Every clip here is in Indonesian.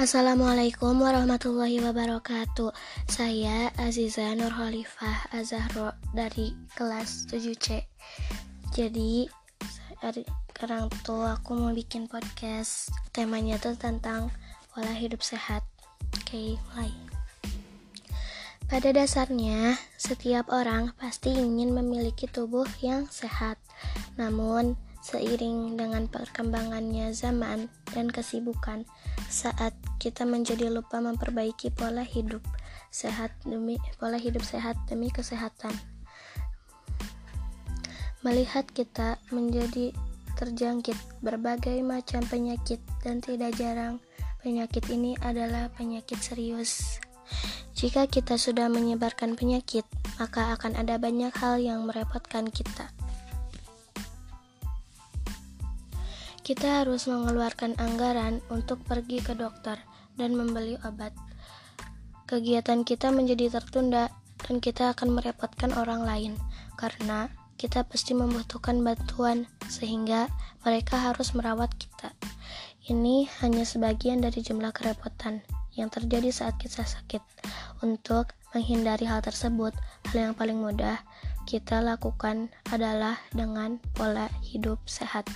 Assalamualaikum warahmatullahi wabarakatuh. Saya Aziza Nur Khalifah Azahro dari kelas 7C Jadi sekarang tuh aku mau bikin podcast. Temanya tuh tentang pola hidup sehat. Oke mulai. Pada dasarnya setiap orang pasti ingin memiliki tubuh yang sehat. Namun Seiring dengan perkembangannya zaman dan kesibukan, saat kita menjadi lupa memperbaiki pola hidup sehat demi pola hidup sehat demi kesehatan. Melihat kita menjadi terjangkit berbagai macam penyakit dan tidak jarang penyakit ini adalah penyakit serius. Jika kita sudah menyebarkan penyakit, maka akan ada banyak hal yang merepotkan kita. Kita harus mengeluarkan anggaran untuk pergi ke dokter dan membeli obat. Kegiatan kita menjadi tertunda dan kita akan merepotkan orang lain karena kita pasti membutuhkan bantuan sehingga mereka harus merawat kita. Ini hanya sebagian dari jumlah kerepotan yang terjadi saat kita sakit. Untuk menghindari hal tersebut, hal yang paling mudah kita lakukan adalah dengan pola hidup sehat.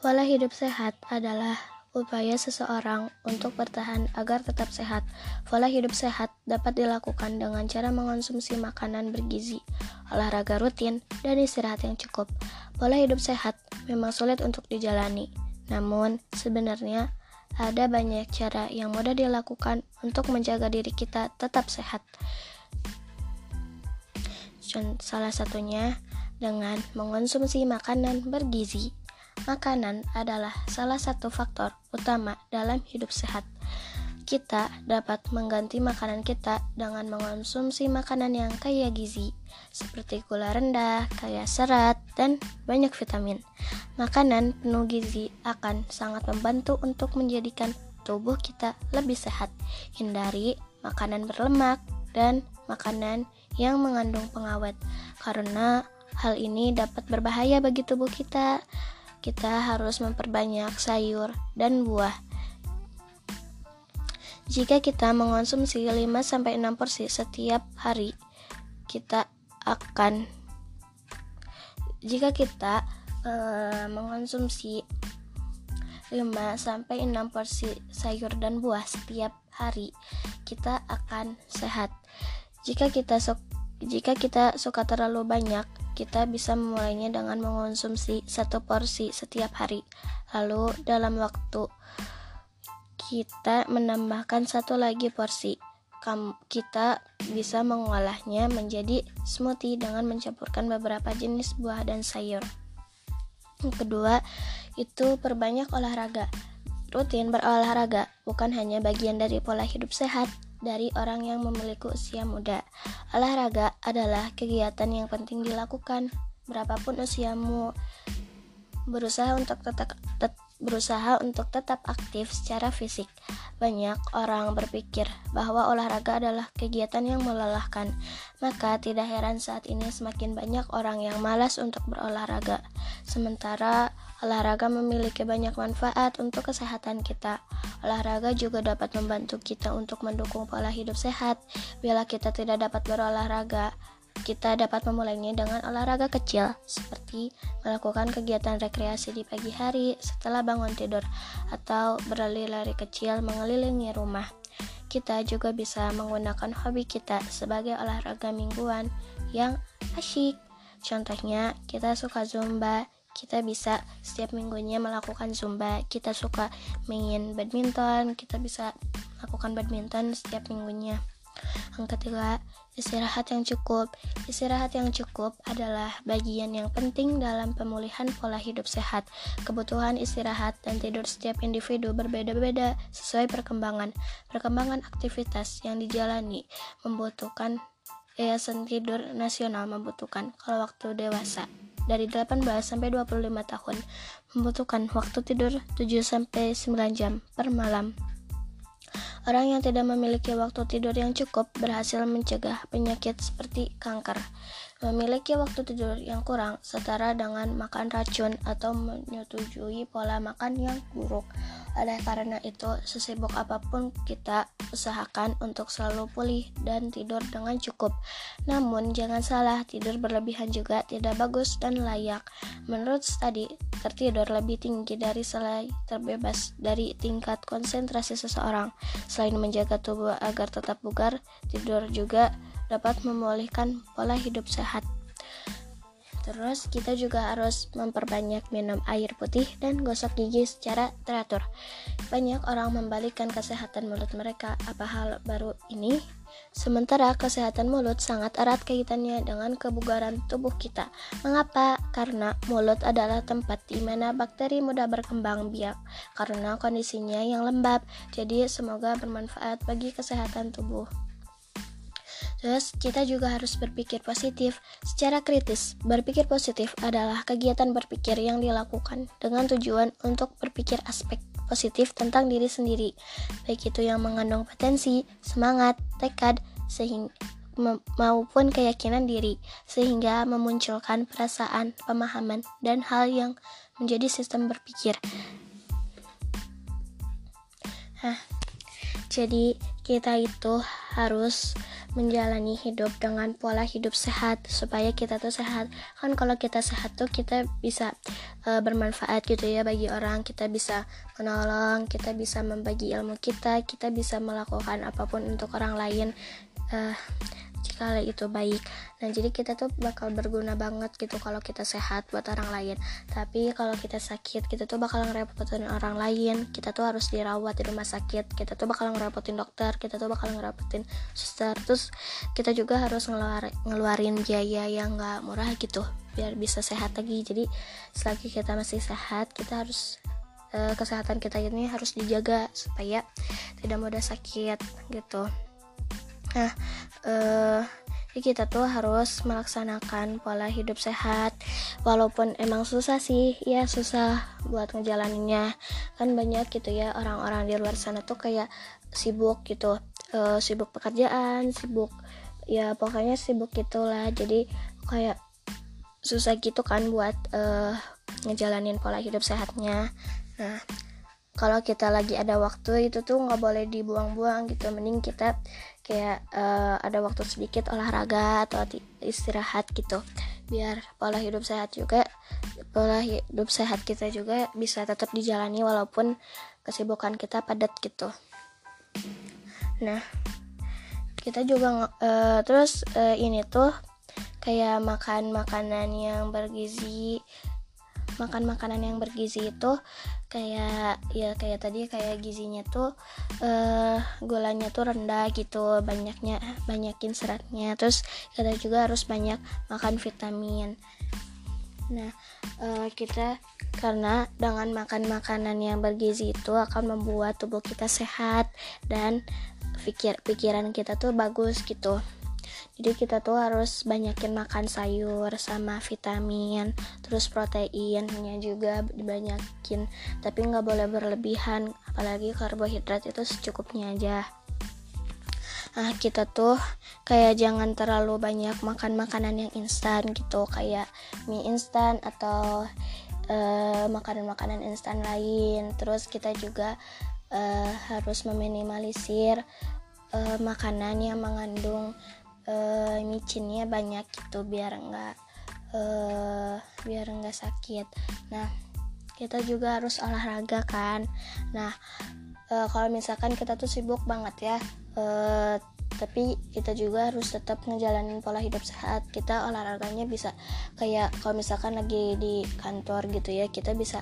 Pola hidup sehat adalah upaya seseorang untuk bertahan agar tetap sehat. Pola hidup sehat dapat dilakukan dengan cara mengonsumsi makanan bergizi, olahraga rutin, dan istirahat yang cukup. Pola hidup sehat memang sulit untuk dijalani, namun sebenarnya ada banyak cara yang mudah dilakukan untuk menjaga diri kita tetap sehat. Salah satunya dengan mengonsumsi makanan bergizi. Makanan adalah salah satu faktor utama dalam hidup sehat. Kita dapat mengganti makanan kita dengan mengonsumsi makanan yang kaya gizi, seperti gula rendah, kaya serat, dan banyak vitamin. Makanan penuh gizi akan sangat membantu untuk menjadikan tubuh kita lebih sehat. Hindari makanan berlemak dan makanan yang mengandung pengawet, karena hal ini dapat berbahaya bagi tubuh kita kita harus memperbanyak sayur dan buah. Jika kita mengonsumsi 5-6 porsi setiap hari, kita akan jika kita uh, mengonsumsi 5-6 porsi sayur dan buah setiap hari, kita akan sehat. Jika kita jika kita suka terlalu banyak, kita bisa memulainya dengan mengonsumsi satu porsi setiap hari. Lalu dalam waktu kita menambahkan satu lagi porsi. Kita bisa mengolahnya menjadi smoothie dengan mencampurkan beberapa jenis buah dan sayur. Yang kedua, itu perbanyak olahraga. Rutin berolahraga bukan hanya bagian dari pola hidup sehat, dari orang yang memiliki usia muda. Olahraga adalah kegiatan yang penting dilakukan berapapun usiamu. Berusaha untuk tetap tet, berusaha untuk tetap aktif secara fisik. Banyak orang berpikir bahwa olahraga adalah kegiatan yang melelahkan, maka tidak heran saat ini semakin banyak orang yang malas untuk berolahraga. Sementara olahraga memiliki banyak manfaat untuk kesehatan kita. Olahraga juga dapat membantu kita untuk mendukung pola hidup sehat. Bila kita tidak dapat berolahraga, kita dapat memulainya dengan olahraga kecil, seperti melakukan kegiatan rekreasi di pagi hari setelah bangun tidur, atau berlari-lari kecil mengelilingi rumah. Kita juga bisa menggunakan hobi kita sebagai olahraga mingguan yang asyik. Contohnya, kita suka zumba, kita bisa setiap minggunya melakukan zumba. Kita suka main badminton kita bisa lakukan badminton setiap minggunya. Yang ketiga istirahat yang cukup. Istirahat yang cukup adalah bagian yang penting dalam pemulihan pola hidup sehat. Kebutuhan istirahat dan tidur setiap individu berbeda-beda sesuai perkembangan. Perkembangan aktivitas yang dijalani membutuhkan Yayasan Tidur Nasional membutuhkan kalau waktu dewasa dari 18 sampai 25 tahun membutuhkan waktu tidur 7 sampai 9 jam per malam. Orang yang tidak memiliki waktu tidur yang cukup berhasil mencegah penyakit seperti kanker. Memiliki waktu tidur yang kurang setara dengan makan racun atau menyetujui pola makan yang buruk. Oleh karena itu, sesibuk apa pun kita usahakan untuk selalu pulih dan tidur dengan cukup. Namun, jangan salah, tidur berlebihan juga tidak bagus dan layak. Menurut studi, tertidur lebih tinggi dari selai terbebas dari tingkat konsentrasi seseorang. Selain menjaga tubuh agar tetap bugar, tidur juga dapat memulihkan pola hidup sehat. Terus kita juga harus memperbanyak minum air putih dan gosok gigi secara teratur. Banyak orang membalikkan kesehatan mulut mereka. Apa hal baru ini? Sementara kesehatan mulut sangat erat kaitannya dengan kebugaran tubuh kita. Mengapa? Karena mulut adalah tempat di mana bakteri mudah berkembang biak karena kondisinya yang lembab. Jadi semoga bermanfaat bagi kesehatan tubuh. Terus kita juga harus berpikir positif secara kritis. Berpikir positif adalah kegiatan berpikir yang dilakukan dengan tujuan untuk berpikir aspek positif tentang diri sendiri, baik itu yang mengandung potensi, semangat, tekad, sehingga maupun keyakinan diri, sehingga memunculkan perasaan, pemahaman, dan hal yang menjadi sistem berpikir. Nah, jadi kita itu harus menjalani hidup dengan pola hidup sehat supaya kita tuh sehat. Kan kalau kita sehat tuh kita bisa uh, bermanfaat gitu ya bagi orang. Kita bisa menolong kita bisa membagi ilmu kita kita bisa melakukan apa pun untuk orang lain. Uh, kalau itu baik. Nah jadi kita tuh bakal berguna banget gitu kalau kita sehat buat orang lain. Tapi kalau kita sakit kita tuh bakal ngerepotin orang lain. Kita tuh harus dirawat di rumah sakit. Kita tuh bakal ngerepotin dokter kita tuh bakal ngerepotin suster. Terus kita juga harus ngeluar, ngeluarin biaya yang gak murah gitu biar bisa sehat lagi. Jadi selagi kita masih sehat kita harus uh, kesehatan kita ini harus dijaga supaya tidak mudah sakit gitu Nah, uh, kita tuh harus melaksanakan pola hidup sehat. Walaupun emang susah sih ya susah buat ngejalaninnya. Kan banyak gitu ya orang-orang di luar sana tuh kayak sibuk gitu. Uh, sibuk pekerjaan sibuk ya pokoknya sibuk gitulah. Jadi kayak susah gitu kan buat uh, ngejalanin pola hidup sehatnya. Nah kalau kita lagi ada waktu itu tuh nggak boleh dibuang-buang gitu. Mending kita kayak uh, ada waktu sedikit olahraga atau istirahat gitu. Biar pola hidup sehat juga pola hidup sehat kita juga bisa tetap dijalani walaupun kesibukan kita padat gitu. Nah kita juga uh, terus uh, ini tuh kayak makan makanan yang bergizi makan makanan yang bergizi itu kayak ya kayak tadi kayak gizinya tuh uh, gulanya tuh rendah gitu banyaknya banyakin seratnya. Terus kita juga harus banyak makan vitamin. Nah uh, kita karena dengan makan makanan yang bergizi itu akan membuat tubuh kita sehat dan pikir pikiran kita tuh bagus gitu jadi kita tuh harus banyakin makan sayur sama vitamin terus proteinnya juga dibanyakin tapi nggak boleh berlebihan apalagi karbohidrat itu secukupnya aja Nah, kita tuh kayak jangan terlalu banyak makan makanan yang instan gitu, kayak mie instan atau uh, makanan-makanan instan lain. Terus kita juga uh, harus meminimalisir uh, makanan yang mengandung uh, micinnya banyak gitu biar enggak uh, biar enggak sakit. Nah kita juga harus olahraga kan. Nah uh, kalau misalkan kita tuh sibuk banget ya uh, tapi kita juga harus tetap ngejalanin pola hidup sehat. Kita olahraganya bisa kayak kalau misalkan lagi di kantor gitu ya kita bisa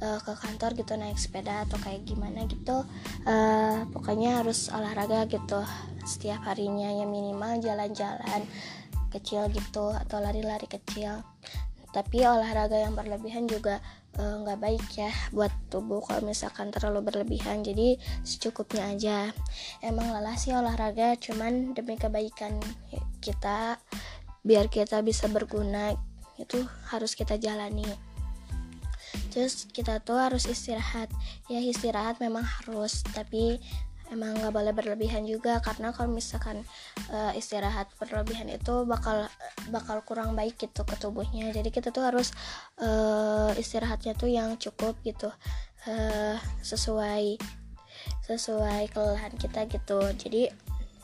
uh, ke kantor gitu naik sepeda atau kayak gimana gitu. Uh, pokoknya harus olahraga gitu. Setiap harinya ya minimal jalan-jalan kecil gitu atau lari-lari kecil. Tapi olahraga yang berlebihan juga eh, nggak uh, baik ya buat tubuh kalau misalkan terlalu berlebihan. Jadi secukupnya aja. Emang lelah sih olahraga cuman demi kebaikan kita biar kita bisa berguna itu harus kita jalani terus kita tuh harus istirahat. Ya istirahat memang harus tapi emang nggak boleh berlebihan juga karena kalau misalkan uh, istirahat berlebihan itu bakal bakal kurang baik gitu ke tubuhnya. Jadi kita tuh harus uh, istirahatnya tuh yang cukup gitu uh, sesuai sesuai kelelahan kita gitu. Jadi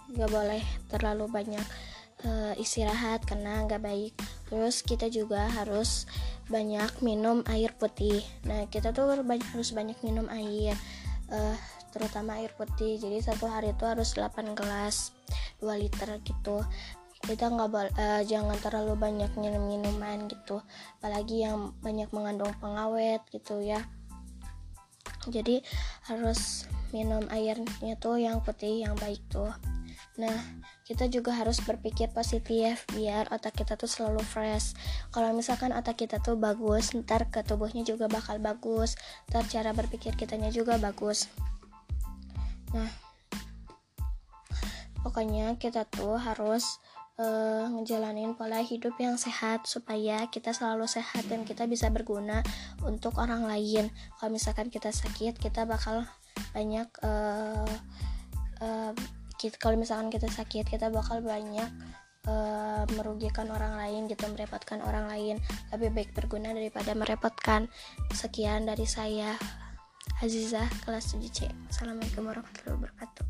nggak boleh terlalu banyak uh, istirahat karena nggak baik terus kita juga harus banyak minum air putih. Nah kita tuh harus banyak minum air uh, terutama air putih. Jadi satu hari itu harus 8 gelas 2 liter gitu. Kita nggak uh, jangan terlalu banyak minum minuman gitu. Apalagi yang banyak mengandung pengawet gitu ya. Jadi harus minum airnya tuh yang putih yang baik tuh Nah, kita juga harus berpikir positif biar otak kita tuh selalu fresh. Kalau misalkan otak kita tuh bagus, ntar ke tubuhnya juga bakal bagus. Ntar cara berpikir kitanya juga bagus. Nah, pokoknya kita tuh harus uh, ngejalanin pola hidup yang sehat supaya kita selalu sehat dan kita bisa berguna untuk orang lain. Kalau misalkan kita sakit, kita bakal banyak uh, kita kalau misalkan kita sakit kita bakal banyak uh, merugikan orang lain gitu merepotkan orang lain. Lebih baik berguna daripada merepotkan. Sekian dari saya Azizah kelas 7C Assalamualaikum warahmatullahi wabarakatuh